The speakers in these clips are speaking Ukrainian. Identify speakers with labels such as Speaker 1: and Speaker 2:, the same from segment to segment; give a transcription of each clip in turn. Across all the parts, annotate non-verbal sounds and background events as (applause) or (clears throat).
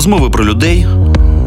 Speaker 1: Розмови про людей,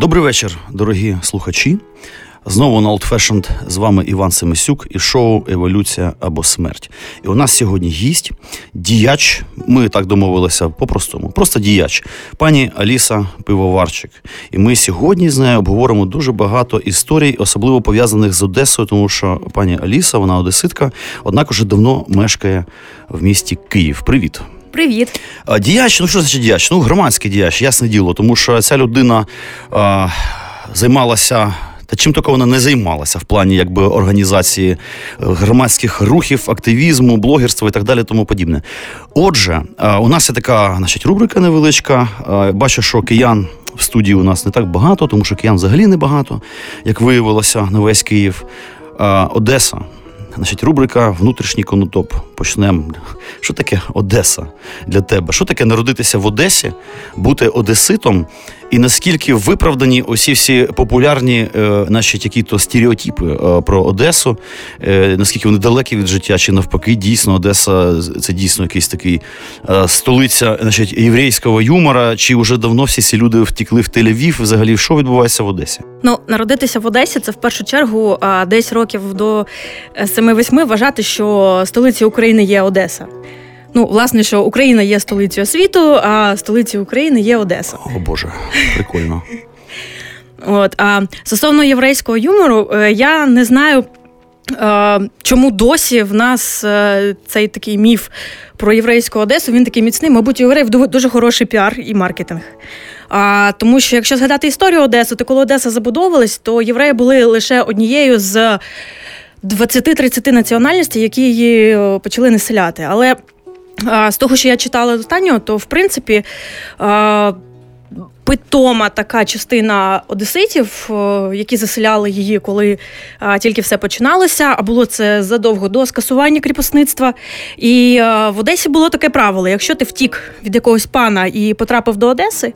Speaker 1: Добрий вечір, дорогі слухачі. Знову на Old Fashioned з вами Іван Семисюк і шоу Еволюція або смерть. І у нас сьогодні гість, діяч. Ми так домовилися по-простому. Просто діяч, пані Аліса Пивоварчик. І ми сьогодні з нею обговоримо дуже багато історій, особливо пов'язаних з Одесою, тому що пані Аліса, вона одеситка, однак уже давно мешкає в місті Київ. Привіт.
Speaker 2: Привіт.
Speaker 1: Діяч, ну що значить діяч? Ну, громадський діяч, ясне діло, тому що ця людина а, займалася. Та чим тільки вона не займалася в плані якби організації громадських рухів, активізму, блогерства і так далі, тому подібне. Отже, у нас є така значить, рубрика невеличка. Бачу, що киян в студії у нас не так багато, тому що киян взагалі не багато, як виявилося на весь Київ. Одеса. Значить, рубрика Внутрішній конотоп. Почнемо. Що таке Одеса для тебе? Що таке народитися в Одесі, бути одеситом? І наскільки виправдані усі всі популярні е, наші які-то стереотипи е, про Одесу, е, наскільки вони далекі від життя, чи навпаки, дійсно Одеса це дійсно якийсь такий е, столиця значить, єврейського юмора, чи вже давно всі ці люди втікли в Тель-Авів? Взагалі, що відбувається в Одесі?
Speaker 2: Ну, народитися в Одесі це в першу чергу десь років до 7-8 вважати, що столицею України є Одеса. Ну, власне, що Україна є столицею світу, а столицею України є Одеса.
Speaker 1: О Боже, прикольно. (laughs)
Speaker 2: От а стосовно єврейського юмору, е, я не знаю. Е, чому досі в нас е, цей такий міф про єврейську Одесу? Він такий міцний, мабуть, у євреїв дуже хороший піар і маркетинг. А, Тому що, якщо згадати історію Одеси, то коли Одеса забудовувалась, то євреї були лише однією з 20-30 національностей, які її почали населяти. Але з того, що я читала останнього, то в принципі. Питома така частина одеситів, які заселяли її, коли тільки все починалося. А було це задовго до скасування кріпосництва. І в Одесі було таке правило: якщо ти втік від якогось пана і потрапив до Одеси,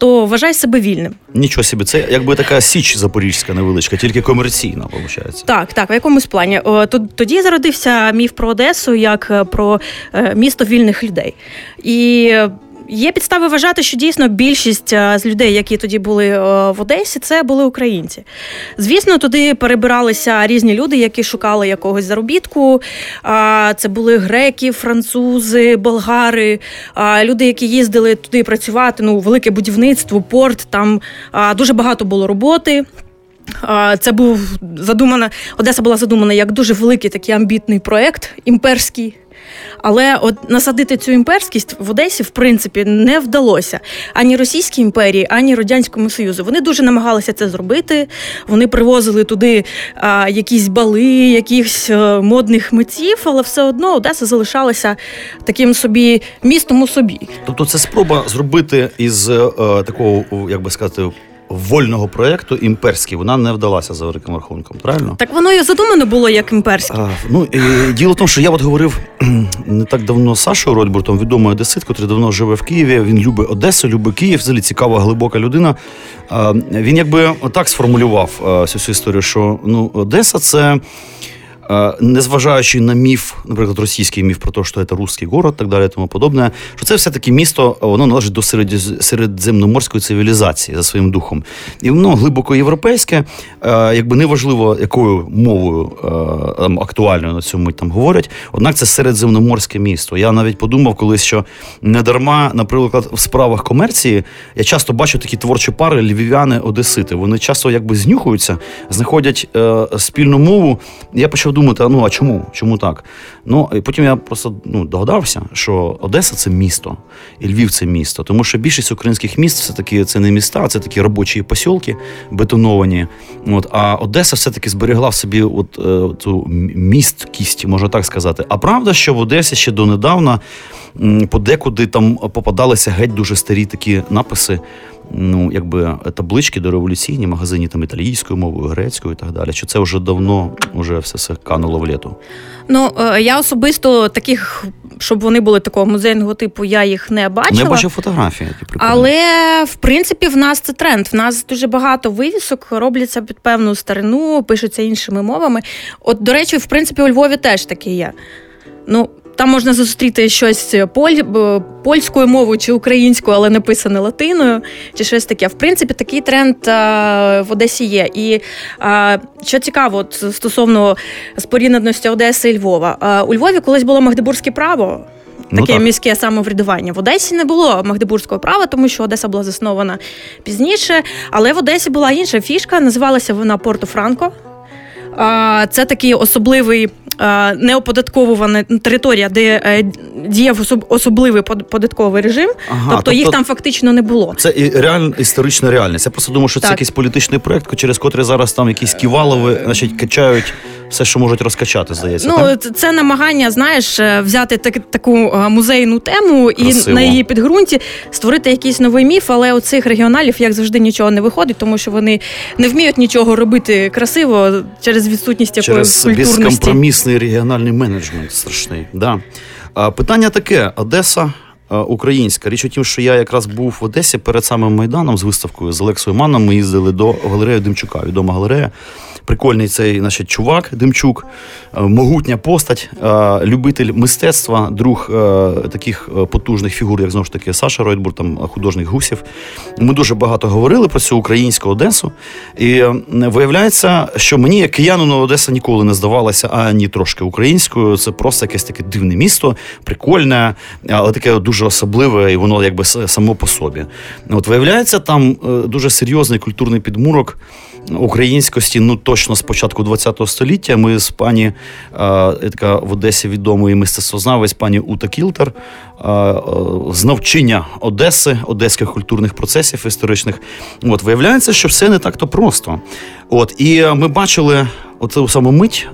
Speaker 2: то вважай себе вільним.
Speaker 1: Нічого собі, це якби така січ запорізька невеличка, тільки комерційна, виходить.
Speaker 2: Так, так, в якомусь плані. Тоді зародився міф про Одесу як е, про е, місто вільних людей. І Є підстави вважати, що дійсно більшість е, з людей, які тоді були е, в Одесі, це були українці. Звісно, туди перебиралися різні люди, які шукали якогось заробітку. Це були греки, французи, болгари, люди, які їздили туди працювати. Ну, велике будівництво, порт. Там дуже багато було роботи. Це був задумана Одеса була задумана як дуже великий такий амбітний проект імперський. Але от насадити цю імперськість в Одесі, в принципі, не вдалося ані Російській імперії, ані Радянському Союзу. Вони дуже намагалися це зробити. Вони привозили туди а, якісь бали, якихось е, модних митців, але все одно Одеса залишалася таким собі містом у собі.
Speaker 1: Тобто, це спроба зробити із е, такого, як би сказати, вольного проєкту імперський вона не вдалася за великим рахунком. Правильно?
Speaker 2: Так воно і задумано було як імперське. А,
Speaker 1: Ну і діло в тому, що я от говорив не так давно з Сашою Ротьбуртом, відомий одесит, який давно живе в Києві. Він любить Одесу, любить Київ, взагалі цікава, глибока людина. А, Він якби отак сформулював всю цю історію, що ну Одеса це. Е, незважаючи на міф, наприклад, російський міф про те, що це русський город, так далі, тому подобне, що це все-таки місто, воно належить до середземноморської цивілізації за своїм духом. І воно глибоко європейське, е, якби неважливо, якою мовою е, актуальною на цьому там говорять, однак це середземноморське місто. Я навіть подумав колись, що не дарма, наприклад, в справах комерції я часто бачу такі творчі пари львів'яни, одесити. Вони часто якби знюхуються, знаходять спільну мову. Я почав думати, думаєте, ну а чому? Чому так? Ну і потім я просто ну, догадався, що Одеса це місто, і Львів це місто. Тому що більшість українських міст все-таки це не міста, це такі робочі посілки бетоновані. От, А Одеса все-таки зберегла в собі от, е, ту місткість, можна так сказати. А правда, що в Одесі ще донедавна подекуди там попадалися геть дуже старі такі написи ну, якби таблички дореволюційні, магазині там італійською мовою, грецькою і так далі. Чи це вже давно вже все все кануло в літу?
Speaker 2: Ну е, я особисто таких, щоб вони були такого музейного типу, я їх не бачила.
Speaker 1: Не бачив фотографії.
Speaker 2: Але в принципі в нас це тренд. В нас дуже багато вивісок робляться під певну старину, пишуться іншими мовами. От, до речі, в принципі, у Львові теж таке є. Ну, там можна зустріти щось поль, польською мовою чи українською, але написане латиною, чи щось таке. В принципі, такий тренд а, в Одесі є. І а, що цікаво, от, стосовно спорідненості Одеси і Львова, а, у Львові колись було Магдебурзьке право. Ну таке ну, міське самоврядування. В Одесі не було Магдебурзького права, тому що Одеса була заснована пізніше. Але в Одесі була інша фішка, називалася вона Порто Франко. Це такий особливий неоподатковувана територія, де е, діяв особливий податковий режим, ага, тобто, тобто їх там фактично не було.
Speaker 1: Це і реальна історична реальність. Я просто думаю, що так. це якийсь політичний проект, через котрий зараз там якісь ківалови, значить, качають все, що можуть розкачати, здається.
Speaker 2: Ну
Speaker 1: так?
Speaker 2: це намагання, знаєш, е, взяти так, таку е, музейну тему Красиво. і на її підґрунті створити якийсь новий міф, але у цих регіоналів, як завжди, нічого не виходить, тому що вони не вміють нічого робити красиво через відсутність якоїсь
Speaker 1: через безкомпромісний регіональний менеджмент. Страшний. Да. А, Питання таке: Одеса. Українська річ у тім, що я якраз був в Одесі перед самим майданом з виставкою з Олексою Маном. Ми їздили до галереї Демчука, відома галерея прикольний цей значить, чувак Демчук, е, могутня постать, е, любитель мистецтва, друг е, таких потужних фігур, як знову ж таки Саша Ройтбур, там художник Гусів. Ми дуже багато говорили про цю українську Одесу. І виявляється, що мені, як киянину, Одеса ніколи не здавалася ані трошки українською. Це просто якесь таке дивне місто, прикольне, але таке дуже особливе, і воно якби само по собі. От виявляється, там дуже серйозний культурний підмурок українськості, ну точно з початку ХХ століття. Ми з пані е, така в Одесі відомої мистецтвознавець пані Ута Кілтер е, е, з навчання Одеси, одеських культурних процесів історичних. От виявляється, що все не так-то просто. От і ми бачили. Оцю саму мить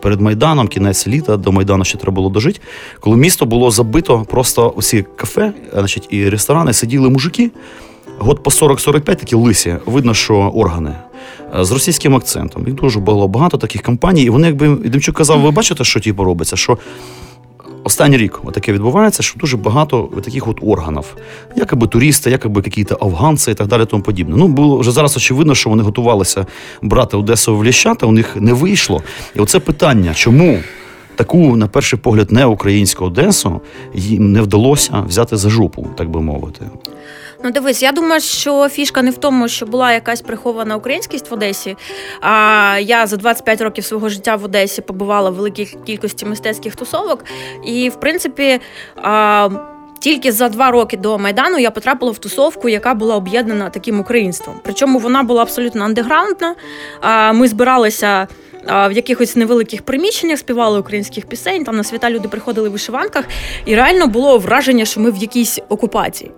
Speaker 1: перед Майданом, кінець літа, до Майдану ще треба було дожити, коли місто було забито просто усі кафе, значить, і ресторани сиділи мужики, Год по 40-45 такі лисі, видно, що органи е, з російським акцентом. Їх дуже було багато таких компаній. І вони, якби Демчук казав, ви бачите, що типу робиться? Що останній рік таке відбувається, що дуже багато таких от органів, якоби туристи, якоби якісь афганці і так далі, тому подібне. Ну, було вже зараз очевидно, що вони готувалися брати Одесу в Ліщата, у них не вийшло. І оце питання, чому? Таку, на перший погляд, не українську Одесу їм не вдалося взяти за жопу, так би мовити.
Speaker 2: Ну, дивись, я думаю, що фішка не в тому, що була якась прихована українськість в Одесі. А я за 25 років свого життя в Одесі побувала в великій кількості мистецьких тусовок, і в принципі. А... Тільки за два роки до майдану я потрапила в тусовку, яка була об'єднана таким українством. Причому вона була абсолютно андеграундна. Ми збиралися в якихось невеликих приміщеннях, співали українських пісень. Там на свята люди приходили в вишиванках, і реально було враження, що ми в якійсь окупації.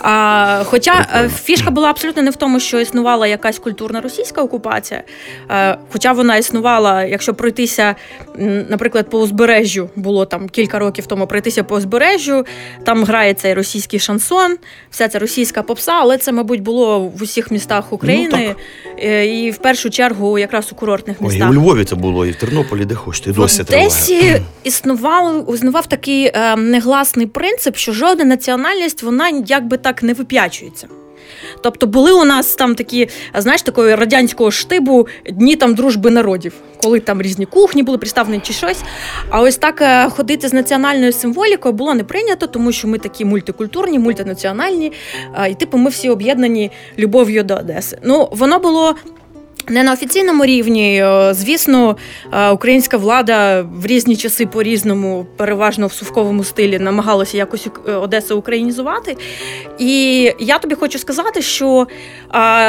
Speaker 2: А, Хоча е, фішка була абсолютно не в тому, що існувала якась культурна російська окупація, а, е, хоча вона існувала, якщо пройтися, наприклад, по узбережжю, було там кілька років тому пройтися по узбережжю, там грає цей російський шансон, вся ця російська попса, але це, мабуть, було в усіх містах України ну, і в першу чергу якраз у курортних містах.
Speaker 1: Ой, Львові це було, і в Тернополі, де хочете, і досі
Speaker 2: триває. В (clears throat) Одесі існував, існував такий е, негласний принцип, що жодна національність вона якби так не вип'ячується. Тобто були у нас там такі, знаєш, такої радянського штибу дні там дружби народів, коли там різні кухні були представлені чи щось. А ось так е, ходити з національною символікою було не прийнято, тому що ми такі мультикультурні, мультинаціональні, і типу ми всі об'єднані любов'ю до Одеси. Ну, воно було Не на офіційному рівні, е, звісно, е, українська влада в різні часи по різному, переважно в сувковому стилі, намагалася якось е, Одесу українізувати. І я тобі хочу сказати, що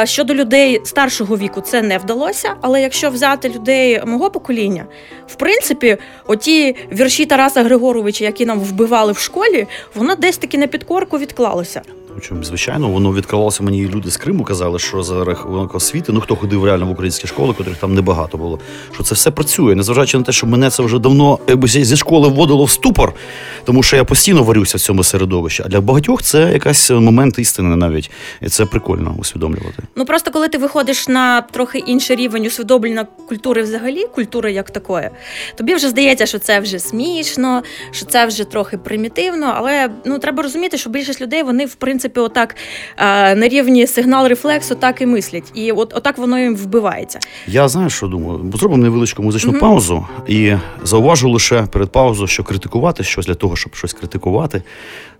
Speaker 2: щодо людей старшого віку це не вдалося. Але якщо взяти людей мого покоління, в принципі, оті вірші Тараса Григоровича, які нам вбивали в школі, воно десь таки на підкорку відклалося.
Speaker 1: Звичайно, воно відкривалося мені. Люди з Криму казали, що за рахунок освіти, ну хто ходив реально в українські школи, котрих там небагато було. Що це все працює, незважаючи на те, що мене це вже давно зі школи вводило в ступор, тому що я постійно варюся в цьому середовищі. А для багатьох це якась момент істини навіть, і це прикольно усвідомлювати.
Speaker 2: Ну просто коли ти виходиш на трохи інший рівень усвідомлення культури, взагалі, культури як такої, тобі вже здається, що це вже смішно, що це вже трохи примітивно, але ну треба розуміти, що більшість людей вони в принципі принципі, отак на рівні сигнал рефлексу так і мислять. І от отак воно їм вбивається.
Speaker 1: Я знаю, що думаю. Зробимо невеличку музичну угу. паузу і зауважу лише перед паузою, що критикувати щось для того, щоб щось критикувати.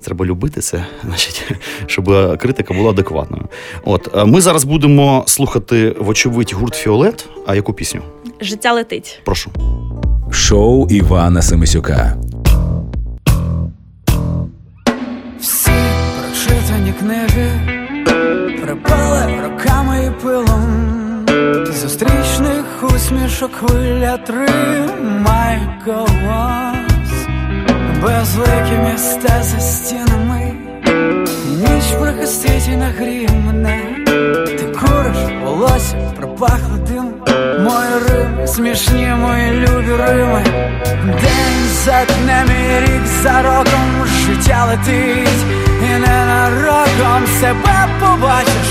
Speaker 1: Треба любити це, (laughs) значить, щоб критика була адекватною. От ми зараз будемо слухати, вочевидь, гурт Фіолет. А яку пісню?
Speaker 2: Життя летить.
Speaker 1: Прошу.
Speaker 3: Шоу Івана Семисюка.
Speaker 4: Книги припали роками і пилом, зустрічних усмішок хвиля тримай колос, безликі міста за стінами, ніч прихистить і нагріє мене, волосся, пропахло дим, мої рими, смішні мої любі рими, день за днем і рік за роком. Життя летить і ненароком себе побачиш,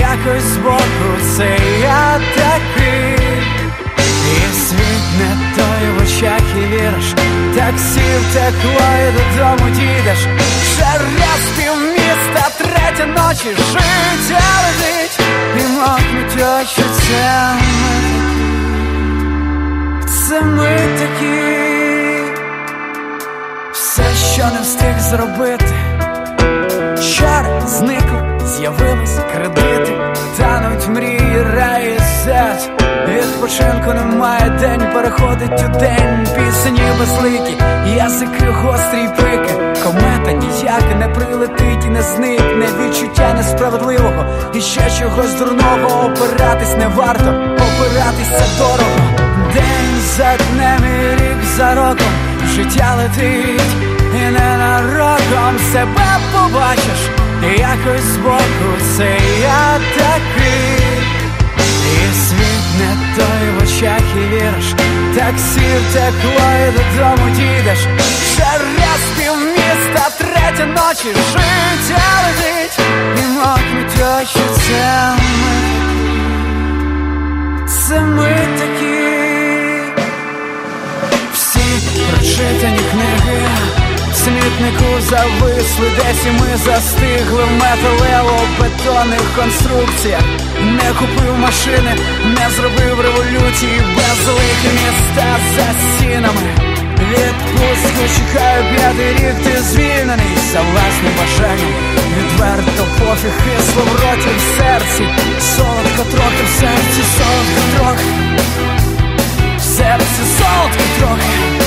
Speaker 4: якось збоку. Це я такий, і світ не той в очах і віриш, таксі втекло і додому дійдеш, ще раз півміста, третя ночі. Життя летить, і мокнуть очі це ми такі, це ми такі. Все, що не встиг зробити. Чари зникли, з'явились кредити, тануть мрії, сет Відпочинку немає, день переходить у день, пісні безликі, язики гострі пики, комета ніяк не прилетить і не зникне. Відчуття несправедливого, і ще чогось дурного. Опиратись не варто, опиратись це дорого, день за днем і рік за роком, життя летить, і ненароком себе побачиш якось збоку. Це я такий, і світ не той в очах і віриш, таксі втекло і додому дійдеш, ще раз півміста, третя ночі життя летить, і мокнуть очі це ми це ми такі, всі прочитані книги смітнику зависли, десь і ми застигли в металево-бетонних конструкціях. Не купив машини, не зробив революції, безликі міста за стінами. Відпустку чекаю п'ятий рік, ти звільнений за власним бажанням. Відверто пофіг кисло в роті в серці, солодко трохи в серці, солодко трохи, в серці солодко трохи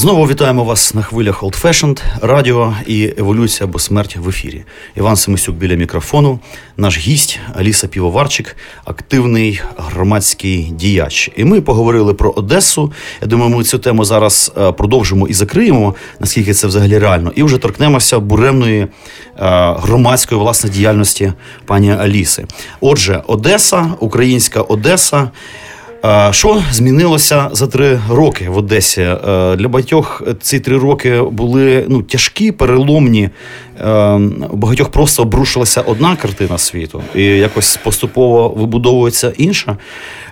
Speaker 1: Знову вітаємо вас на хвилях Old Fashioned, радіо і еволюція або смерть в ефірі. Іван Семисюк біля мікрофону, наш гість Аліса Півоварчик, активний громадський діяч. І ми поговорили про Одесу. Я думаю, ми цю тему зараз е, продовжимо і закриємо, наскільки це взагалі реально, і вже торкнемося буремної е, громадської власне діяльності пані Аліси. Отже, Одеса, українська Одеса. Що змінилося за три роки в Одесі? Для багатьох ці три роки були ну тяжкі, переломні. у багатьох просто обрушилася одна картина світу, і якось поступово вибудовується інша.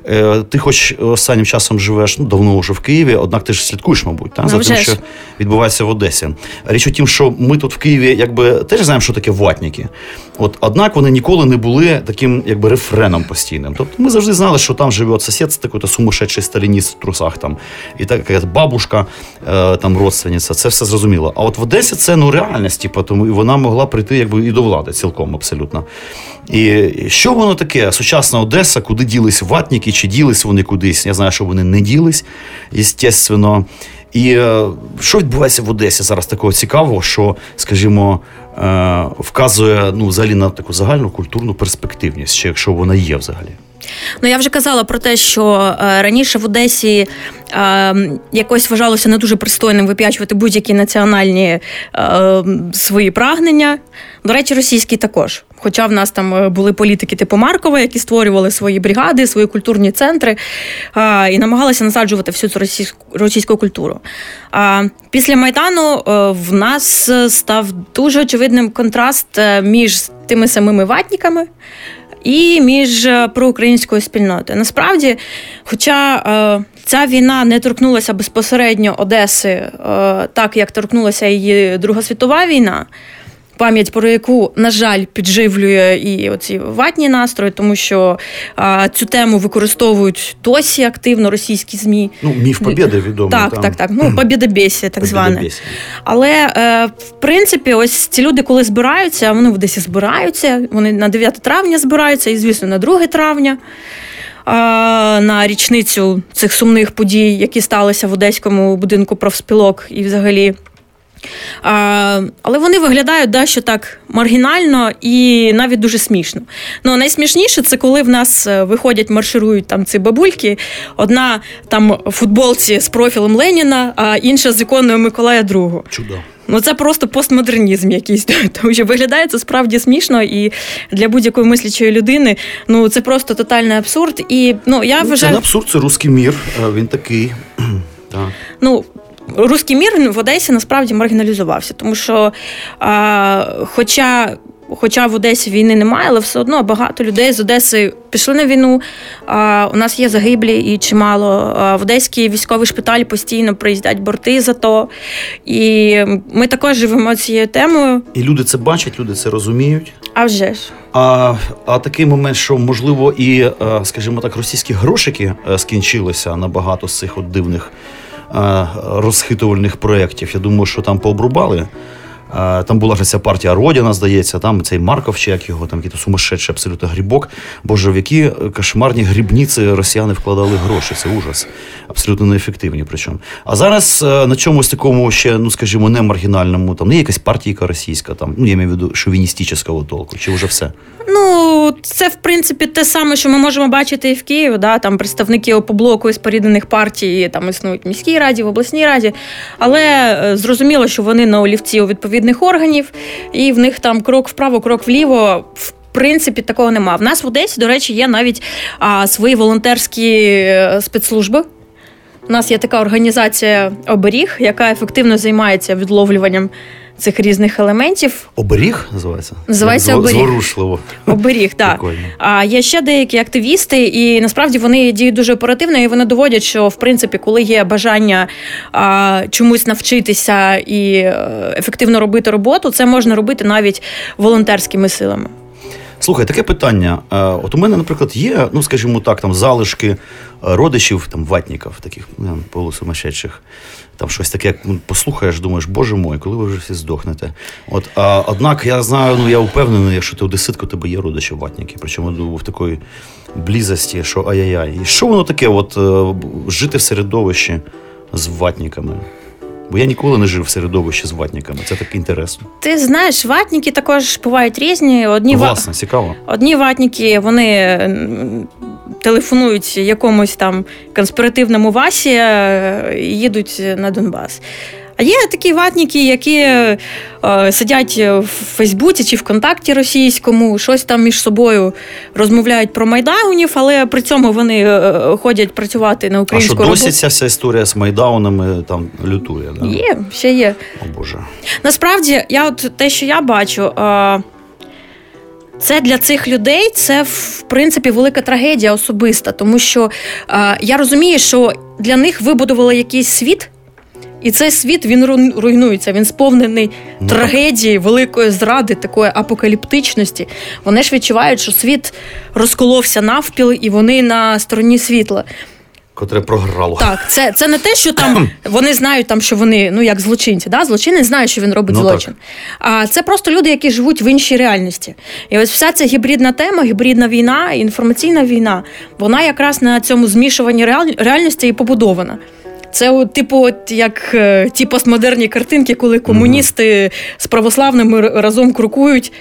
Speaker 1: Е, ти, хоч останнім часом живеш ну, давно вже в Києві, однак ти ж слідкуєш, мабуть, та, за тим, що відбувається в Одесі. Річ у тім, що ми тут в Києві якби теж знаємо, що таке ватніки. От, Однак вони ніколи не були таким якби рефреном постійним. Тобто ми завжди знали, що там живе сусід, такий сумасшедший сталініст в трусах там, і така бабушка, е, там родственниця, це все зрозуміло. А от в Одесі це ну реальність, типу, тому і вона могла прийти якби і до влади цілком абсолютно. І що воно таке? Сучасна Одеса, куди ділись ватніки, чи ділись вони кудись? Я знаю, що вони не ділись, звісно. І е, що відбувається в Одесі зараз такого цікавого, що, скажімо, е, вказує ну, взагалі на таку загальну культурну перспективність, чи якщо вона є взагалі.
Speaker 2: Ну, я вже казала про те, що е, раніше в Одесі е, якось вважалося не дуже пристойним вип'ячувати будь-які національні е, свої прагнення. До речі, російські також. Хоча в нас там е, були політики типу Маркова, які створювали свої бригади, свої культурні центри е, і намагалися насаджувати всю цю російську, російську культуру. А після Майдану е, в нас став дуже очевидним контраст е, між тими самими ватниками і між е, проукраїнською спільнотою. Насправді, хоча е, ця війна не торкнулася безпосередньо Одеси, е, так як торкнулася її Друга світова війна пам'ять про яку, на жаль, підживлює і оці ватні настрої, тому що а, цю тему використовують досі активно російські змі.
Speaker 1: Ну, міф побєди відомий.
Speaker 2: Так,
Speaker 1: там.
Speaker 2: так, так. Ну, побєдобєсія, так зване. Але е, в принципі, ось ці люди, коли збираються, вони десь збираються. Вони на 9 травня збираються, і звісно, на 2 травня. На річницю цих сумних подій, які сталися в одеському будинку профспілок, і взагалі а, Але вони виглядають дещо так маргінально і навіть дуже смішно. Ну, найсмішніше це коли в нас е, виходять, марширують там ці бабульки. Одна там в футболці з профілем Леніна, а інша з іконою Миколая II.
Speaker 1: Чудо.
Speaker 2: Ну, це просто постмодернізм якийсь, (laughs) тому що виглядає це справді смішно, і для будь-якої мислячої людини ну це просто тотальний абсурд. І ну я
Speaker 1: ну,
Speaker 2: вважаю...
Speaker 1: Це не абсурд, це русський мір. Він такий. (clears throat)
Speaker 2: Так. Ну руський мір в Одесі насправді маргіналізувався, тому що, а, хоча. Хоча в Одесі війни немає, але все одно багато людей з Одеси пішли на війну. А, У нас є загиблі і чимало. А, В Одеській військовий шпиталь постійно приїздять борти за то. І ми також живемо цією темою.
Speaker 1: І люди це бачать, люди це розуміють.
Speaker 2: А вже ж.
Speaker 1: А а такий момент, що можливо, і, е, скажімо так, російські грошики е, скінчилися на багато з цих от дивних. Е, розхитувальних проєктів. Я думаю, що там пообрубали. Е, там була ж ця партія Родіна, здається, там цей Марков, чи як його, там який сумасшедший абсолютно грібок. Боже, в які кошмарні грібниці росіяни вкладали гроші. Це ужас. Абсолютно неефективні. Причому. А зараз е, на чомусь такому ще, ну скажімо, не маргінальному, там не якась партійка російська, там, ну я маю в виду шовіністичного толку, чи вже все?
Speaker 2: Ну, це в принципі те саме, що ми можемо бачити і в Києві. Да? Там представники опоблоку і споріднених партій там існують в міській раді, в обласній раді. Але е, зрозуміло, що вони на олівці у відповідних органів, і в них там крок вправо, крок вліво. В принципі, такого нема. В нас в Одесі, до речі, є навіть а, свої волонтерські е, спецслужби. У нас є така організація оберіг, яка ефективно займається відловлюванням цих різних елементів.
Speaker 1: Оберіг називається?
Speaker 2: Називається оберіг.
Speaker 1: Зворушливо.
Speaker 2: Оберіг, так. А є ще деякі активісти, і насправді вони діють дуже оперативно, і вони доводять, що в принципі, коли є бажання а, чомусь навчитися і е, ефективно робити роботу, це можна робити навіть волонтерськими силами.
Speaker 1: Слухай, таке питання. Е, от у мене, наприклад, є, ну скажімо так, там залишки е, родичів, там ватників, таких ну, полусумасшедших. Там щось таке, ну, послухаєш, думаєш, боже мой, коли ви вже всі здохнете. От, а, Однак я знаю, ну я впевнений, якщо ти одеситка, у тебе є родичі ватники, причому в такої близості, що ай-яй-яй. І що воно таке, от е, жити в середовищі з ватниками? Бо я ніколи не жив в середовищі з ватниками. Це так інтересно.
Speaker 2: Ти знаєш, ватники також бувають різні. Одні
Speaker 1: Власне, цікаво.
Speaker 2: Одні ватники, вони телефонують якомусь там конспіративному Васі і їдуть на Донбас. А є такі ватніки, які е, сидять в Фейсбуці чи ВКонтакті російському, щось там між собою розмовляють про майдаунів, але при цьому вони е, ходять працювати на українську
Speaker 1: А що досі ця вся історія з майдаунами там лютує? Да?
Speaker 2: Є, ще є.
Speaker 1: О Боже.
Speaker 2: Насправді, я от те, що я бачу, е, це для цих людей це в принципі велика трагедія особиста, тому що е, я розумію, що для них вибудували якийсь світ. І цей світ він руйнується. Він сповнений
Speaker 1: Ну,
Speaker 2: трагедії, великої зради, такої апокаліптичності. Вони ж відчувають, що світ розколовся навпіл, і вони на стороні світла.
Speaker 1: Котре програло.
Speaker 2: Так, це, це не те, що там (clears throat) вони знають, там, що вони ну як злочинці. Да? Злочинець знає, що він робить
Speaker 1: Ну,
Speaker 2: злочин. А це просто люди, які живуть в іншій реальності. І ось вся ця гібридна тема, гібридна війна, інформаційна війна, вона якраз на цьому змішуванні реаль... реальності і побудована. Це, от, типу, от як е, ті постмодерні картинки, коли комуністи з православними разом крокують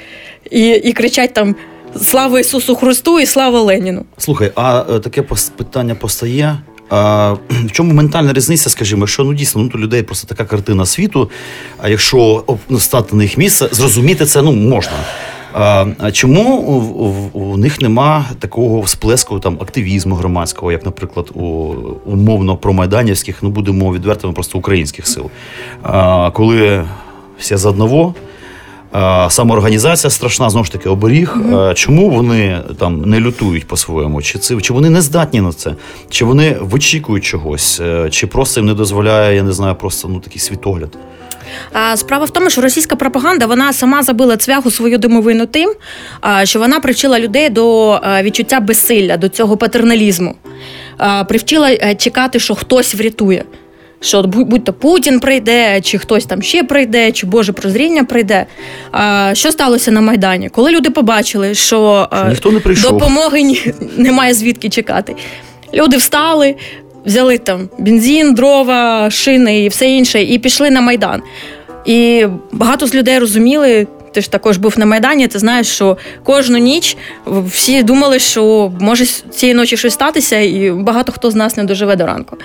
Speaker 2: і, і кричать там Слава Ісусу Христу і слава Леніну.
Speaker 1: Слухай, а е, таке питання постає. А, в чому ментальна різниця, скажімо, якщо ну дійсно ну, у людей просто така картина світу, а якщо стати на їх місце, зрозуміти це ну можна. А, чому у, у, у них нема такого всплеску там активізму громадського, як, наприклад, у умовно промайданівських, ну будемо відвертими, просто українських сил, а, коли всі з одного. Е, Самоорганізація страшна, знову ж таки, оберіг. Е, Чому вони там не лютують по-своєму? Чи це чи вони не здатні на це? Чи вони вичікують чогось, Е, чи просто їм не дозволяє, я не знаю, просто ну такий світогляд?
Speaker 2: Справа в тому, що російська пропаганда вона сама забила цвяху свою димовину тим, що вона привчила людей до відчуття безсилля, до цього патерналізму, привчила чекати, що хтось врятує. Що будь- будь-то Путін прийде, чи хтось там ще прийде, чи Боже прозріння прийде. А, що сталося на Майдані? Коли люди побачили, що,
Speaker 1: Що ніхто не прийшов.
Speaker 2: допомоги ні- (laughs) немає звідки чекати. Люди встали, взяли там бензин, дрова, шини і все інше, і пішли на Майдан. І багато з людей розуміли. Ти ж також був на Майдані, ти знаєш, що кожну ніч всі думали, що може цієї ночі щось статися, і багато хто з нас не доживе до ранку.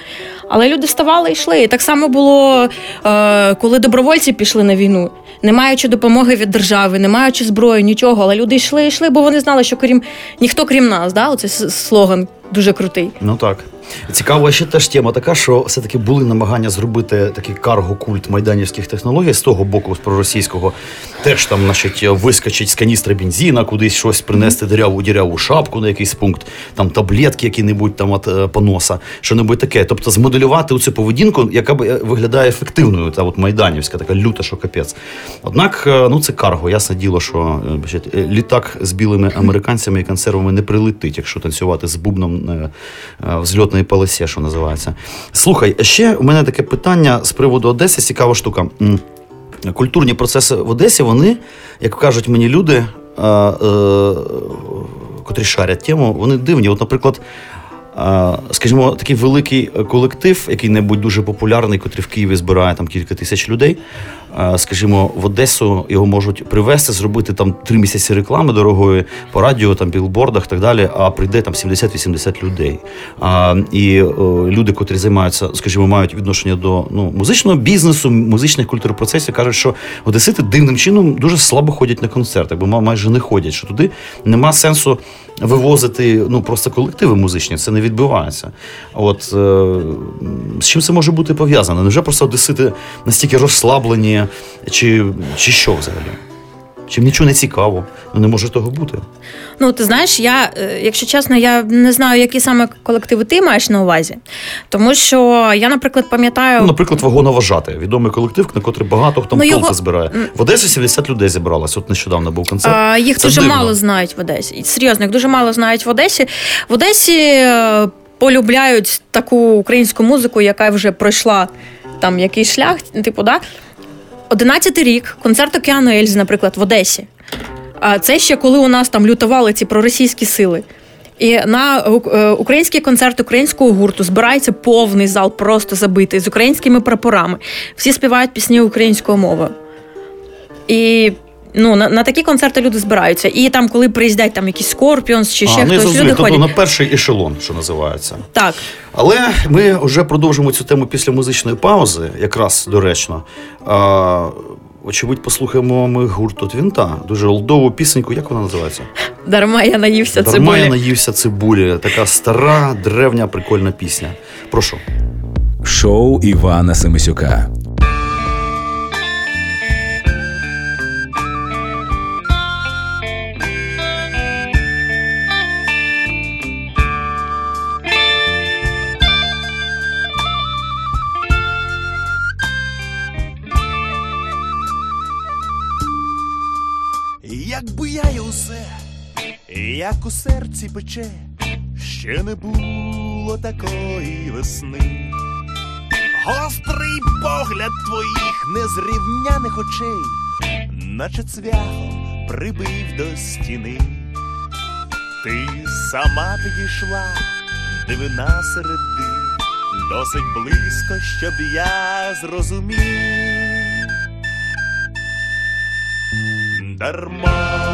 Speaker 2: Але люди вставали і йшли. І так само було, е, коли добровольці пішли на війну, не маючи допомоги від держави, не маючи зброї, нічого. Але люди йшли, йшли, бо вони знали, що крім ніхто крім нас, да? оцей слоган дуже крутий.
Speaker 1: Ну так. Цікава ще теж тема така, що все-таки були намагання зробити такий карго-культ майданівських технологій з того боку, з проросійського, теж там, значить, вискочить з каністри бензина, кудись щось принести діряву діряву шапку на якийсь пункт, там таблетки які-небудь там от е, поноса, що-небудь таке. Тобто змоделювати цю поведінку, яка б е, виглядає ефективною, та от майданівська, така люта, що капець. Однак, е, ну це карго, ясне діло, що е, літак з білими американцями і консервами не прилетить, якщо танцювати з бубном е, зльотної полосі, що називається. Слухай, ще у мене таке питання з приводу Одеси, цікава штука. Культурні процеси в Одесі, вони, як кажуть мені люди, е, котрі шарять тему, вони дивні. От, наприклад, скажімо, такий великий колектив, який-небудь дуже популярний, котрий в Києві збирає там кілька тисяч людей. е, Скажімо, в Одесу його можуть привезти, зробити там три місяці реклами дорогої по радіо, там білбордах так далі. А прийде там 70-80 людей. А, і е, люди, котрі займаються, скажімо, мають відношення до ну, музичного бізнесу, музичних культур процесів, кажуть, що одесити дивним чином дуже слабо ходять на концерти, бо ма- майже не ходять. Що туди нема сенсу вивозити ну просто колективи музичні, це не відбувається. От е, з чим це може бути пов'язано? Невже просто одесити настільки розслаблені, чи, чи що взагалі? Чим нічого не цікаво, ну не може того бути.
Speaker 2: Ну, ти знаєш, я, е, якщо чесно, я не знаю, які саме колективи ти маєш на увазі. Тому що я, наприклад, пам'ятаю.
Speaker 1: Ну, наприклад, вагоноважати, відомий колектив, на котрий багато хто
Speaker 2: Ну,
Speaker 1: там
Speaker 2: його-
Speaker 1: збирає. В Одесі 70 людей зібралось. От нещодавно був концерт.
Speaker 2: А, їх
Speaker 1: Це
Speaker 2: дуже
Speaker 1: дивно.
Speaker 2: мало знають в Одесі. Серйозно, їх дуже мало знають в Одесі. В Одесі е, полюбляють таку українську музику, яка вже пройшла там якийсь шлях. Типу, да? 11 рік, концерт Океану Ельзи, наприклад, в Одесі. А це ще коли у нас там лютували ці проросійські сили. І на е, український концерт українського гурту збирається повний зал, просто забитий з українськими прапорами. Всі співають пісні українською мовою. І Ну на, на такі концерти люди збираються. І там, коли приїздять там якісь Scorpions чи ще
Speaker 1: а,
Speaker 2: хтось, люди
Speaker 1: тобто
Speaker 2: ходять.
Speaker 1: на перший ешелон, що називається.
Speaker 2: Так.
Speaker 1: Але ми вже продовжимо цю тему після музичної паузи, якраз доречно. А, очевидь, послухаємо ми гурт от Вінта. Дуже олдову пісеньку. Як вона називається?
Speaker 2: Дарма я наївся
Speaker 1: Дарма я наївся цибулі. Така стара, древня, прикольна пісня. Прошу.
Speaker 3: Шоу Івана Семисюка.
Speaker 5: Як у серці пече, ще не було такої весни. Гострий погляд твоїх незрівняних очей, наче цвяхом прибив до стіни. Ти сама підійшла, дивина серед див, досить близько, щоб я зрозумів. Дарма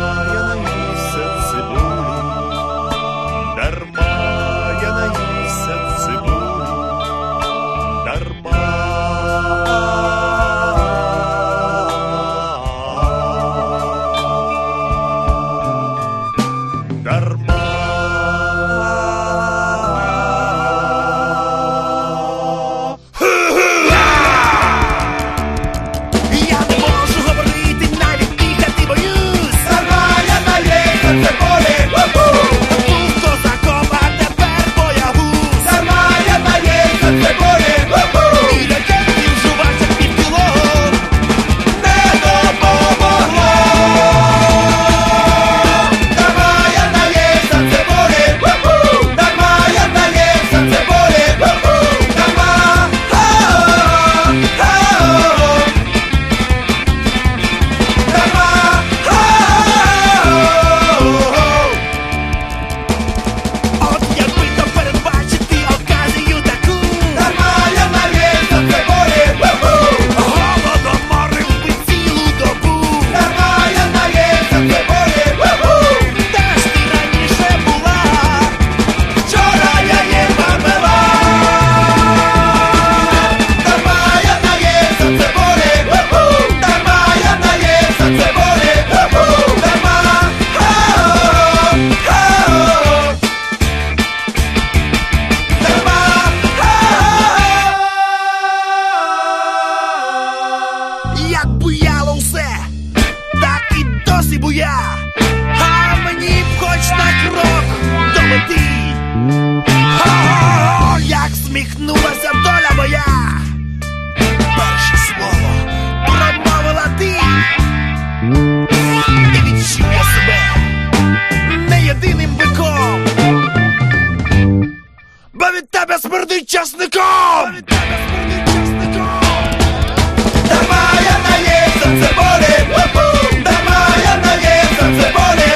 Speaker 5: дарма я наївся цибулі,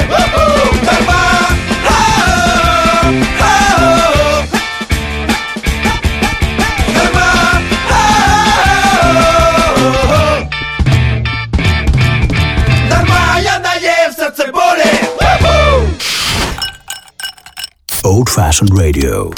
Speaker 5: дарма, ау, ау. Дарма, ау. Дарма я наївся цибулі,
Speaker 6: Old Fashioned Radio.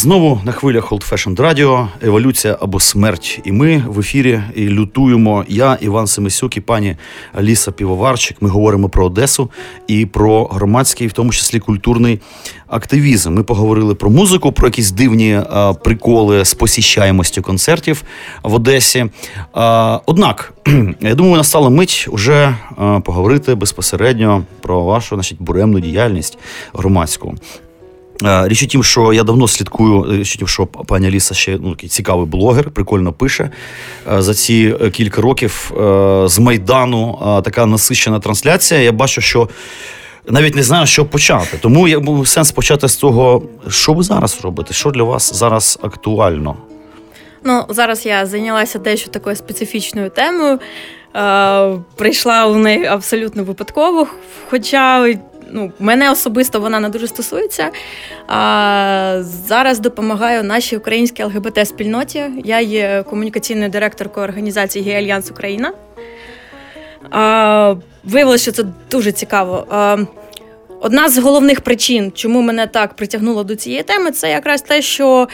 Speaker 1: Знову на хвилях Old Fashioned Radio, еволюція або смерть. І ми в ефірі і лютуємо. Я, Іван Семисюк і пані Аліса Півоварчик. Ми говоримо про Одесу і про громадський, в тому числі культурний активізм. Ми поговорили про музику, про якісь дивні а, приколи з посіщаємостю концертів в Одесі. А, однак, (clears throat) я думаю, настала мить уже а, поговорити безпосередньо про вашу значить, буремну діяльність громадську. Е, Річ у тім, що я давно слідкую, річ у тім, що пані Аліса ще ну, цікавий блогер, прикольно пише. Е, За ці е, кілька років е, з Майдану е, така насичена трансляція. Я бачу, що навіть не знаю, що почати. Тому я був сенс почати з того, що ви зараз робите, що для вас зараз актуально.
Speaker 2: Ну, зараз я зайнялася дещо такою специфічною темою. Е, прийшла у неї абсолютно випадково. Хоча ну, мене особисто вона не дуже стосується. А, зараз допомагаю нашій українській ЛГБТ-спільноті. Я є комунікаційною директоркою організації Гей Альянс Україна. А, Виявилося, що це дуже цікаво. А, Одна з головних причин, чому мене так притягнуло до цієї теми, це якраз те, що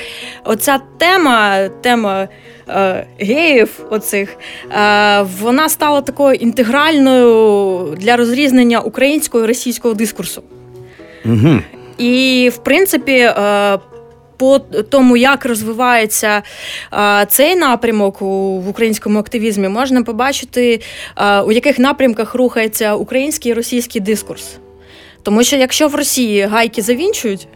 Speaker 2: оця тема, тема е, геїв, оцих, е, вона стала такою інтегральною для розрізнення українського і російського дискурсу.
Speaker 1: Угу.
Speaker 2: І, в принципі, е, по тому, як розвивається е, цей напрямок у, в українському активізмі, можна побачити, е, у яких напрямках рухається український і російський дискурс. Тому що якщо в Росії гайки завінчують,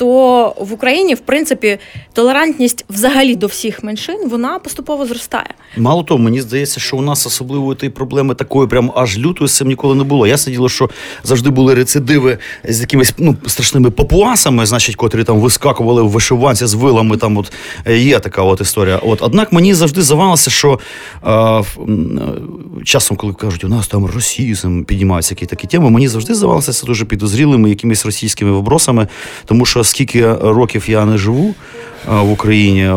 Speaker 2: то в Україні, в принципі, толерантність взагалі до всіх меншин вона поступово зростає.
Speaker 1: Мало того, мені здається, що у нас особливої тієї проблеми такої, прям аж лютої цим ніколи не було. Я сиділо, що завжди були рецидиви з якимись ну, страшними папуасами, значить, котрі там вискакували в вишиванці з вилами. Там от е, є така от історія. От однак мені завжди здавалося, що е, е, часом, коли кажуть, у нас там расізм, піднімаються які такі теми, мені завжди здавалося це дуже підозрілими якимись російськими вибросами, тому що скільки років я не живу в Україні, е,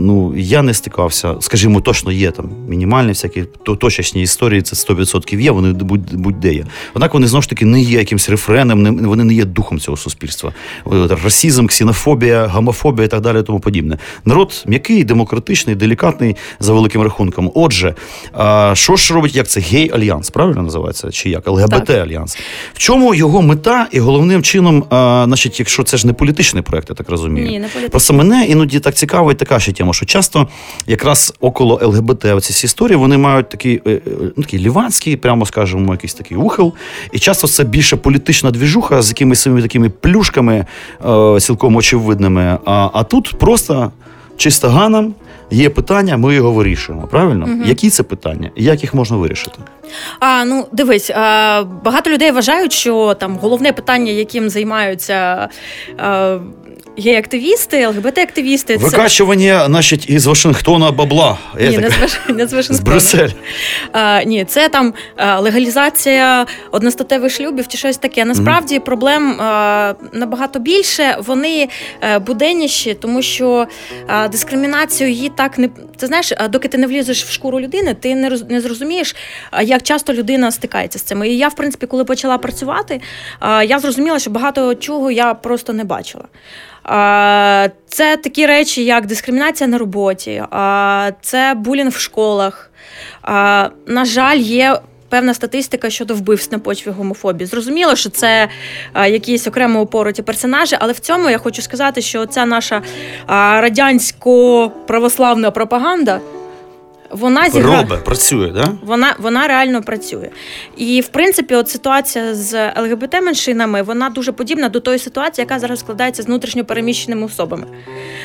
Speaker 1: ну я не стикався, скажімо, точно є там мінімальні всякі то- точечні історії, це 100% є, вони будь- будь-де є. Однак вони знову ж таки не є якимсь рефреном, вони не є духом цього суспільства. Расізм, ксенофобія, гомофобія і так далі, тому подібне. Народ м'який, демократичний, делікатний за великим рахунком. Отже, що ж робить, як це гей-альянс, правильно називається? Чи як? ЛГБТ-альянс. В чому його мета і головним чином, значить, якщо це ж не політичний проект, я так розумію.
Speaker 2: Ні, не політичний.
Speaker 1: Просто мене іноді так цікавить така ще тема, що часто якраз около ЛГБТ ці всі історії вони мають такий, е, е, ну, такий лівацький, прямо скажемо, якийсь такий ухил. І часто це більше політична двіжуха з якимись своїми такими плюшками е, цілком очевидними. А, а тут просто чисто ганом є питання, ми його вирішуємо. Правильно? Які це питання? І як їх можна вирішити?
Speaker 2: А ну дивись, а, багато людей вважають, що там головне питання, яким займаються а, гей-активісти, ЛГБТ-активісти, це
Speaker 1: Викачування, значить, із Вашингтона бабла. Я
Speaker 2: ні, не з Ваш- не з (laughs)
Speaker 1: з
Speaker 2: Вашингтона.
Speaker 1: Брюссель.
Speaker 2: А, ні, це там а, легалізація одностатевих шлюбів чи щось таке. Насправді проблем а, набагато більше. Вони е, буденніші, тому що а, дискримінацію її так не ти знаєш, доки ти не влізеш в шкуру людини, ти не роз, не зрозумієш, як часто людина стикається з цим. І я, в принципі, коли почала працювати, я зрозуміла, що багато чого я просто не бачила. Це такі речі, як дискримінація на роботі, це булінг в школах. На жаль, є. Певна статистика щодо вбивств на почві гомофобії. Зрозуміло, що це а, якісь окремо упороті персонажі, але в цьому я хочу сказати, що ця наша радянсько-православна пропаганда вона зіграла.
Speaker 1: Робе, працює, да?
Speaker 2: Вона, вона реально працює. І в принципі, от ситуація з ЛГБТ-меншинами вона дуже подібна до тої ситуації, яка зараз складається з внутрішньо переміщеними особами.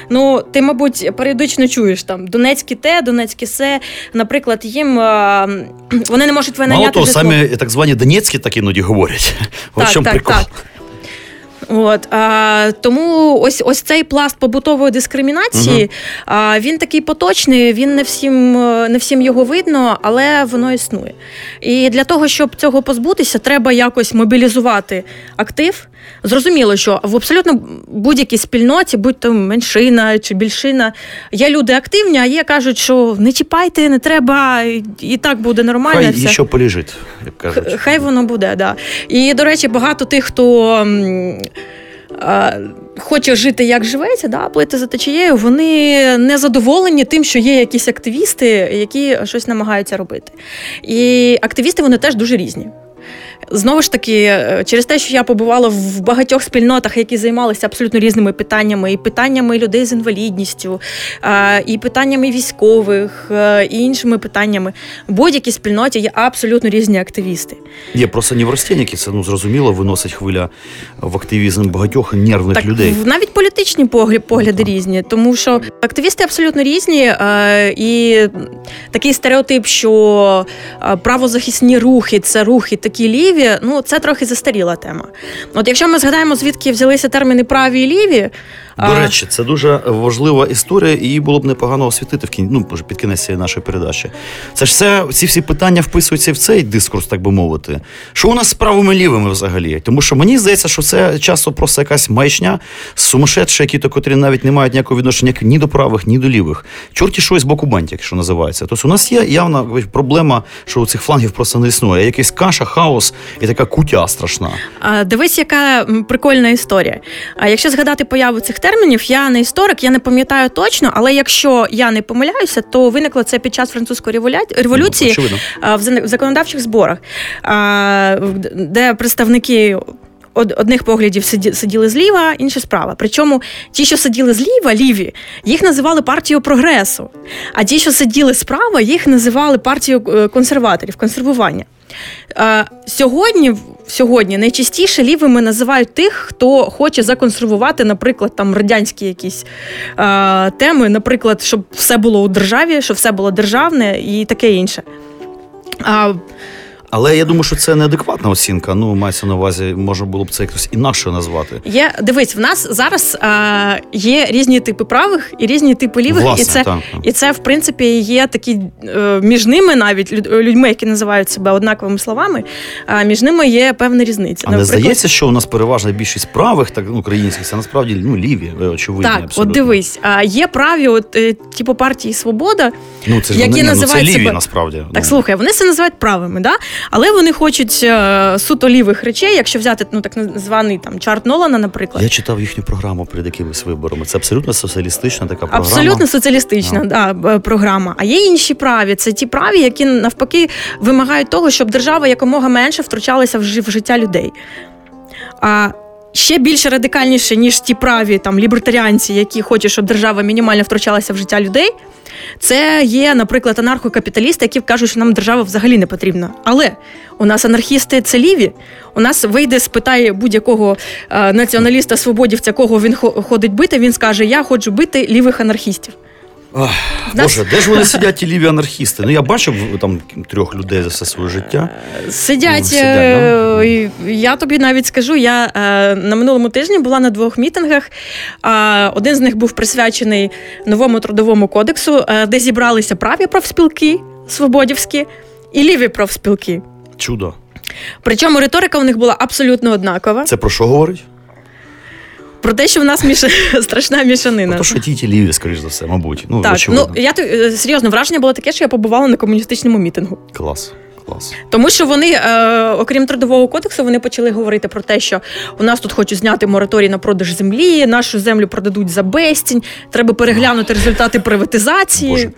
Speaker 2: Ну, ти, мабуть, періодично чуєш там Донецьке те, Донецьке се. Наприклад, їм вони не можуть
Speaker 1: Мало
Speaker 2: винайняти
Speaker 1: того,
Speaker 2: житло.
Speaker 1: самі так звані Донецькі так іноді говорять. (laughs)
Speaker 2: Так, так,
Speaker 1: прикол.
Speaker 2: так. От а, тому ось ось цей пласт побутової дискримінації. А, він такий поточний, він не всім не всім його видно, але воно існує. І для того, щоб цього позбутися, треба якось мобілізувати актив. Зрозуміло, що в абсолютно будь-якій спільноті, будь то меншина чи більшина, є люди активні, а є кажуть, що не чіпайте, не треба, і, так буде нормально.
Speaker 1: Хай
Speaker 2: все.
Speaker 1: ще полежить, як кажуть.
Speaker 2: Хай воно буде, да. І, до речі, багато тих, хто. Хоче жити, як живеться, да, плити за течією, вони не задоволені тим, що є якісь активісти, які щось намагаються робити. І активісти вони теж дуже різні. Знову ж таки, е, через те, що я побувала в багатьох спільнотах, які займалися абсолютно різними питаннями, і питаннями людей з інвалідністю, е, і питаннями військових, е, і іншими питаннями, в будь-якій спільноті є абсолютно різні активісти.
Speaker 1: Є просто неврастенники, це ну зрозуміло, виносить хвиля в активізм багатьох нервних
Speaker 2: Так,
Speaker 1: людей.
Speaker 2: навіть політичні погляди, погляди різні, тому що активісти абсолютно різні, і такий стереотип, що правозахисні рухи це рухи такі ліві, ліві, ну це трохи застаріла тема. От якщо ми згадаємо, звідки взялися терміни праві і ліві.
Speaker 1: До речі, це дуже важлива історія, і її було б непогано освітити в кін... ну, під кінець цієї нашої передачі. Це ж все, ці всі питання вписуються в цей дискурс, так би мовити. Що у нас з правими лівими взагалі? Тому що мені здається, що це часто просто якась маячня, сумасшедші, які то котрі навіть не мають ніякого відношення ні до правих, ні до лівих. Чорті щось боку бантик, що називається. Тобто у нас є явна проблема, що у цих флангів просто не існує. Якийсь каша, хаос і така кутя страшна.
Speaker 2: А, Дивись, яка прикольна історія. А якщо згадати появу цих термінів, я не історик, я не пам'ятаю точно, але якщо я не помиляюся, то виникло це під час французької революції
Speaker 1: очевидно.
Speaker 2: в законодавчих зборах, де представники. Одних поглядів сиділи зліва, інші справа. Причому ті, що сиділи зліва, ліві, їх називали партією прогресу. А ті, що сиділи справа, їх називали партією е, консерваторів, консервування. Сьогодні, сьогодні найчастіше лівими називають тих, хто хоче законсервувати, наприклад, там радянські якісь е, теми, наприклад, щоб все було у державі, щоб все було державне і таке інше. А,
Speaker 1: Але я думаю, що це неадекватна оцінка. Ну, мається на увазі, можна було б це якось інакше назвати.
Speaker 2: Є дивись, в нас зараз е, є різні типи правих і різні типи лівих,
Speaker 1: Власне,
Speaker 2: і це
Speaker 1: так, так.
Speaker 2: і це в принципі є такі е, між ними, навіть людьми, які називають себе однаковими словами. А між ними є певна різниця.
Speaker 1: А не здається, що у нас переважна більшість правих, так ну, українських, це насправді ну, ліві, е, очевидні.
Speaker 2: Так,
Speaker 1: абсолютно.
Speaker 2: от дивись, а є праві, от е, типу партії Свобода.
Speaker 1: Ну, це ж
Speaker 2: які
Speaker 1: вони, ні, ну, це ліві
Speaker 2: себе-
Speaker 1: насправді.
Speaker 2: Так,
Speaker 1: ну.
Speaker 2: слухай, вони це називають правими, да? Але вони хочуть е, суто лівих речей, якщо взяти ну так званий там чарт Нолана, наприклад.
Speaker 1: Я читав їхню програму перед якимись виборами. Це абсолютно соціалістична така програма.
Speaker 2: Абсолютно соціалістична
Speaker 1: Ну.
Speaker 2: да, програма. А є інші праві. Це ті праві, які навпаки вимагають того, щоб держава якомога менше втручалася в в життя людей. А ще більше радикальніше, ніж ті праві там лібертаріанці, які хочуть, щоб держава мінімально втручалася в життя людей. Це є, наприклад, анархокапіталісти, які кажуть, що нам держава взагалі не потрібна. Але у нас анархісти це ліві. У нас вийде, спитає будь-якого е, націоналіста свободівця, кого він ходить бити. Він скаже: Я хочу бити лівих анархістів. Нас-
Speaker 1: Боже, де ж вони сидять, ті ліві анархісти? Ну я бачив там трьох людей за все своє життя.
Speaker 2: Сидять,
Speaker 1: Ну, сидять,
Speaker 2: е, я тобі навіть скажу, я е, на минулому тижні була на двох мітингах. Один з них був присвячений новому трудовому кодексу, е, де зібралися праві профспілки свободівські і ліві профспілки.
Speaker 1: Чудо.
Speaker 2: Причому риторика у них була абсолютно однакова.
Speaker 1: Це про що говорить?
Speaker 2: Про те, що в нас міш... (laughs) страшна мішанина.
Speaker 1: Те, що ті ті ліві, скоріш за все, мабуть. Ну,
Speaker 2: Так,
Speaker 1: очевидно.
Speaker 2: ну я е, серйозно враження було таке, що я побувала на комуністичному мітингу.
Speaker 1: Клас. Клас.
Speaker 2: Тому що вони, е, окрім трудового кодексу, вони почали говорити про те, що у нас тут хочуть зняти мораторій на продаж землі, нашу землю продадуть за безцінь, треба переглянути результати приватизації.
Speaker 1: Боже.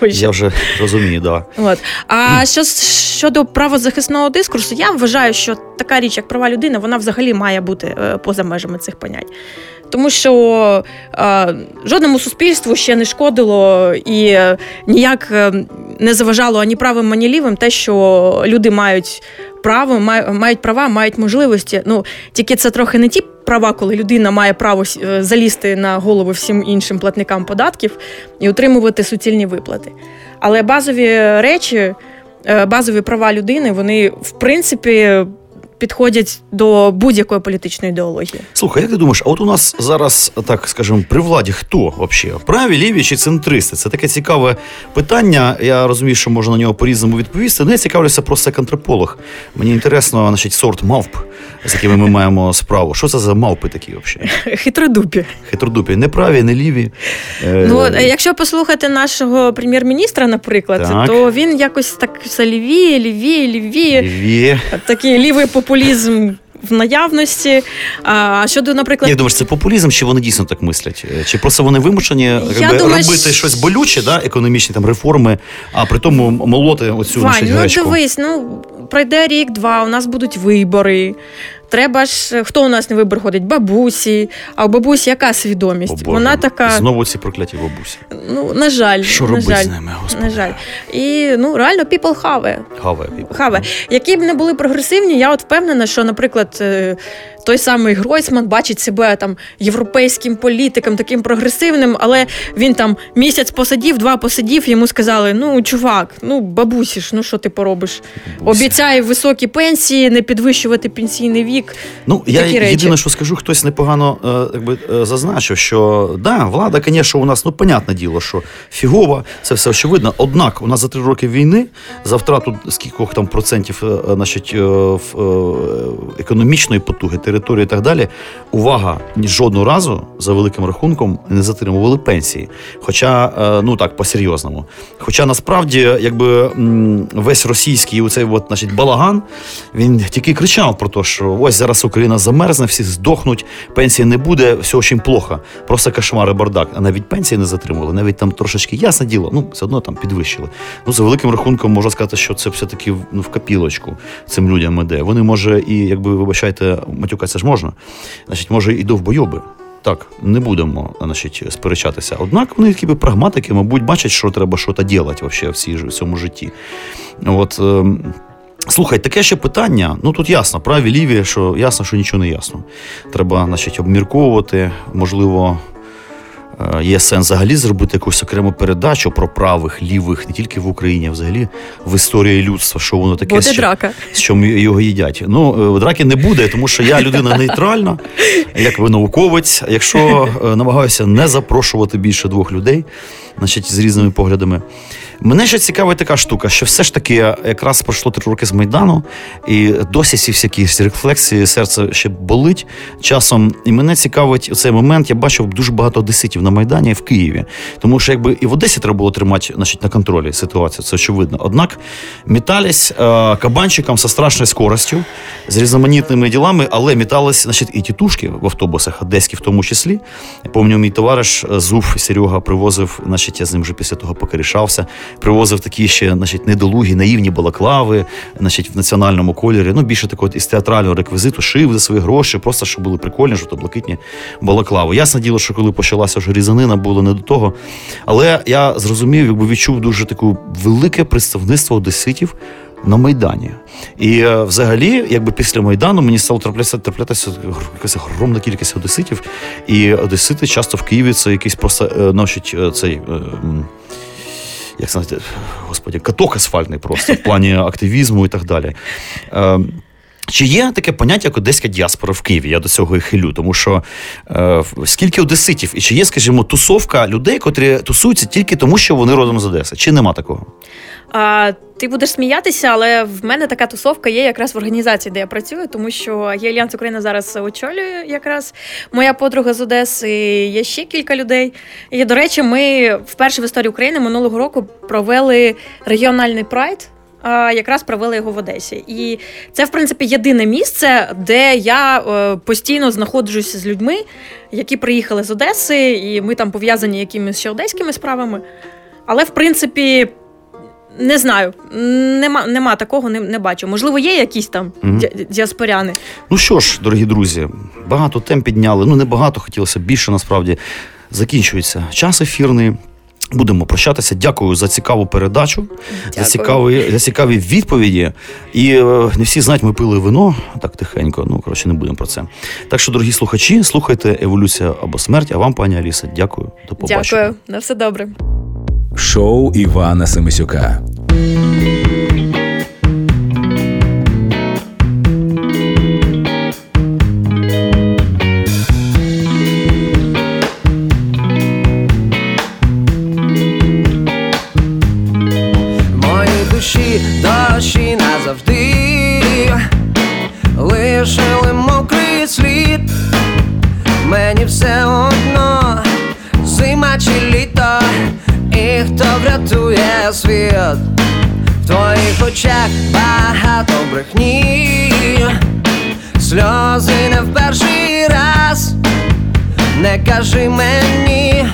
Speaker 1: (laughs) Я вже розумію, да.
Speaker 2: От. А що щодо правозахисного дискурсу, я вважаю, що така річ, як права людини, вона взагалі має бути е, поза межами цих понять. Тому що е, жодному суспільству ще не шкодило і ніяк е, не заважало ані правим, ані лівим те, що люди мають право, мають права, мають можливості. Ну тільки це трохи не ті права, коли людина має право е, залізти на голову всім іншим платникам податків і отримувати суцільні виплати. Але базові речі, е, базові права людини, вони в принципі підходять до будь-якої політичної ідеології.
Speaker 1: Слухай, як ти думаєш, а от у нас зараз, так скажімо, при владі хто взагалі? Праві, ліві чи центристи? Це таке цікаве питання. Я розумію, що можна на нього по-різному відповісти. Ну, я цікавлюся просто як антрополог. Мені інтересно, значить, сорт мавп, з якими ми маємо справу. Що це за мавпи такі взагалі? (laughs)
Speaker 2: Хитродупі.
Speaker 1: Хитродупі, не праві, не ліві. Е,
Speaker 2: Ну, якщо послухати нашого прем'єр-міністра, наприклад,
Speaker 1: Так.
Speaker 2: то він якось так все лівіє, лівіє, лівіє.
Speaker 1: Ліві.
Speaker 2: Такий лівий популізм в наявності. А щодо, наприклад,
Speaker 1: Як думаєш, це популізм, чи вони дійсно так мислять? Е, Чи просто вони вимушені якби,
Speaker 2: думаю,
Speaker 1: робити
Speaker 2: що-
Speaker 1: щось болюче, да, економічні там реформи, а при тому молоти оцю
Speaker 2: Вань, ну
Speaker 1: гречку?
Speaker 2: дивись, ну пройде рік-два, у нас будуть вибори. Треба ж хто у нас на вибір ходить? Бабусі. А у бабусі яка свідомість?
Speaker 1: О, Боже.
Speaker 2: Вона така.
Speaker 1: Знову ці прокляті бабусі.
Speaker 2: Ну, на жаль,
Speaker 1: Що
Speaker 2: на
Speaker 1: робить
Speaker 2: жаль,
Speaker 1: з ними, господи?
Speaker 2: на жаль. І ну реально people have it.
Speaker 1: Хаває.
Speaker 2: Хаве. Які б не були прогресивні, я от впевнена, що, наприклад, е, той самий Гройсман бачить себе там європейським політиком, таким прогресивним, але він там місяць посидів, два посидів, йому сказали: ну, чувак, ну бабусі ж, ну що ти поробиш?
Speaker 1: Бабусі.
Speaker 2: Обіцяє високі пенсії, не підвищувати пенсійний вік.
Speaker 1: Ну, я
Speaker 2: Такі речі.
Speaker 1: єдине, що скажу, хтось непогано е, якби, е, зазначив, що да, влада, звісно, у нас, ну, понятне діло, що фігова, це все очевидно. Однак у нас за три роки війни, за втрату скількох там процентів е, значить, економічної потуги, території і так далі, увага, жодного разу за великим рахунком не затримували пенсії. Хоча, ну так, по-серйозному. Хоча насправді, якби весь російський оцей от, значить, балаган, він тільки кричав про те, що ось зараз Україна замерзне, всі здохнуть, пенсії не буде, все дуже плохо. Просто кошмар і бардак. А навіть пенсії не затримували, навіть там трошечки ясне діло, ну все одно там підвищили. Ну, за великим рахунком можна сказати, що це все-таки ну, в копілочку цим людям іде. Вони, може, і якби вибачайте, матюкатися ж можна, значить, може, і довбойоби. Так, не будемо значить, сперечатися. Однак вони такі прагматики, мабуть, бачать, що треба щось робити в цьому житті. От, ем, слухай, таке ще питання. Ну тут ясно, праві ліві, що ясно, що нічого не ясно. Треба, значить, обмірковувати, можливо. е, Є сенс взагалі зробити якусь окрему передачу про правих, лівих, не тільки в Україні, а взагалі в історії людства, що воно таке,
Speaker 2: Буде
Speaker 1: що-
Speaker 2: драка.
Speaker 1: з чим його їдять. Ну, е, драки не буде, тому що я людина нейтральна, як ви науковець. Якщо е, намагаюся не запрошувати більше двох людей, значить, з різними поглядами. Мене ще цікавить така штука, що все ж таки якраз пройшло три роки з Майдану, і досі ці всякі рефлексії, серце ще болить часом. І мене цікавить у цей момент. Я бачив дуже багато одеситів на Майдані в Києві. Тому що якби і в Одесі треба було тримати значить, на контролі ситуацію, це очевидно. Однак метались е, кабанчиком со страшною скоростю, з різноманітними ділами, але метались значить, і тітушки в автобусах, одеські в тому числі. Я пам'ятаю, мій товариш е, Зуф Серега привозив, значить, я з ним вже після того покорішався, привозив такі ще значить, недолугі, наївні балаклави, значить, в національному кольорі. Ну, більше такого із театрального реквізиту, шив за свої гроші, просто щоб були прикольні, жовто-блакитні балаклави. Ясне діло, що коли почалася вже різанина, було не до того. Але я зрозумів, якби відчув дуже таке велике представництво одеситів на Майдані. І е, взагалі, якби після Майдану мені стало траплятися, траплятися якась огромна кількість одеситів. І одесити часто в Києві це якийсь просто е, значить, е, цей. Як сказати, господі, каток асфальтний просто в плані активізму і так далі. Е, чи є таке поняття, як одеська діаспора в Києві? Я до цього і хилю, тому що е, скільки одеситів, і чи є, скажімо, тусовка людей, котрі тусуються тільки тому, що вони родом з Одеси? Чи нема такого?
Speaker 2: А, ти будеш сміятися, але в мене така тусовка є якраз в організації, де я працюю, тому що є Альянс Україна зараз очолює якраз моя подруга з Одеси. Є ще кілька людей. І до речі, ми вперше в історії України минулого року провели регіональний прайд. Якраз провели його в Одесі, і це в принципі єдине місце, де я е, постійно знаходжуся з людьми, які приїхали з Одеси, і ми там пов'язані якимись ще одеськими справами. Але в принципі, не знаю, нема, нема такого, не, не бачу. Можливо, є якісь там ді- діаспоряни.
Speaker 1: Ну що ж, дорогі друзі, багато тем підняли. Ну, не багато, хотілося більше насправді. Закінчується час ефірний. Будемо прощатися. Дякую за цікаву передачу, за цікаві, за цікаві відповіді. І е, не всі знають, ми пили вино так тихенько. Ну коротше, не будемо про це. Так що, дорогі слухачі, слухайте еволюція або смерть. А вам, пані Аліса, дякую. До побачення.
Speaker 2: Дякую, на все добре.
Speaker 3: Шоу Івана Семисюка.
Speaker 4: Світ. В твоїх очах багато брехні, сльози не в перший раз. Не кажи мені,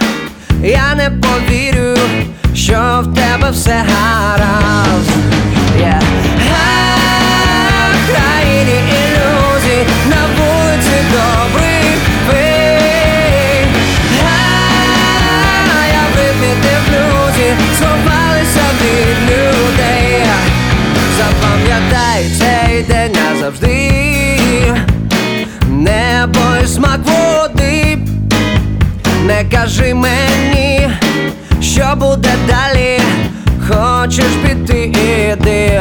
Speaker 4: я не повірю, що в тебе все гаразд. Хай цей день назавжди, не
Speaker 7: бой смак води, не кажи мені, що буде далі, хочеш піти, іди.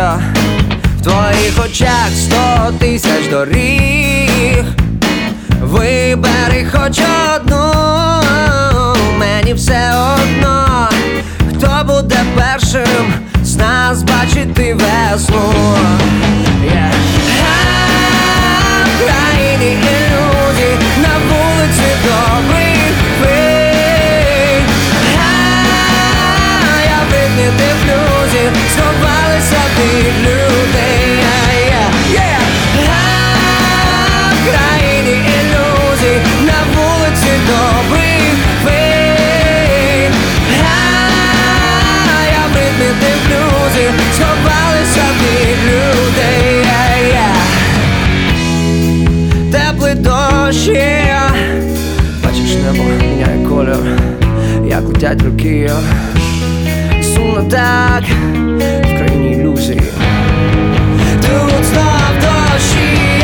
Speaker 7: В твоїх очах сто тисяч доріг, вибери хоч одну, мені все одно, хто буде першим нас бачити весну. Yeah. Ха, країні і люди на вулиці добрі. Теплий дощ, yeah. Бачиш небо, міняє колір, як летять руки. Сумно так, в країні ілюзії. Тут знов дощі,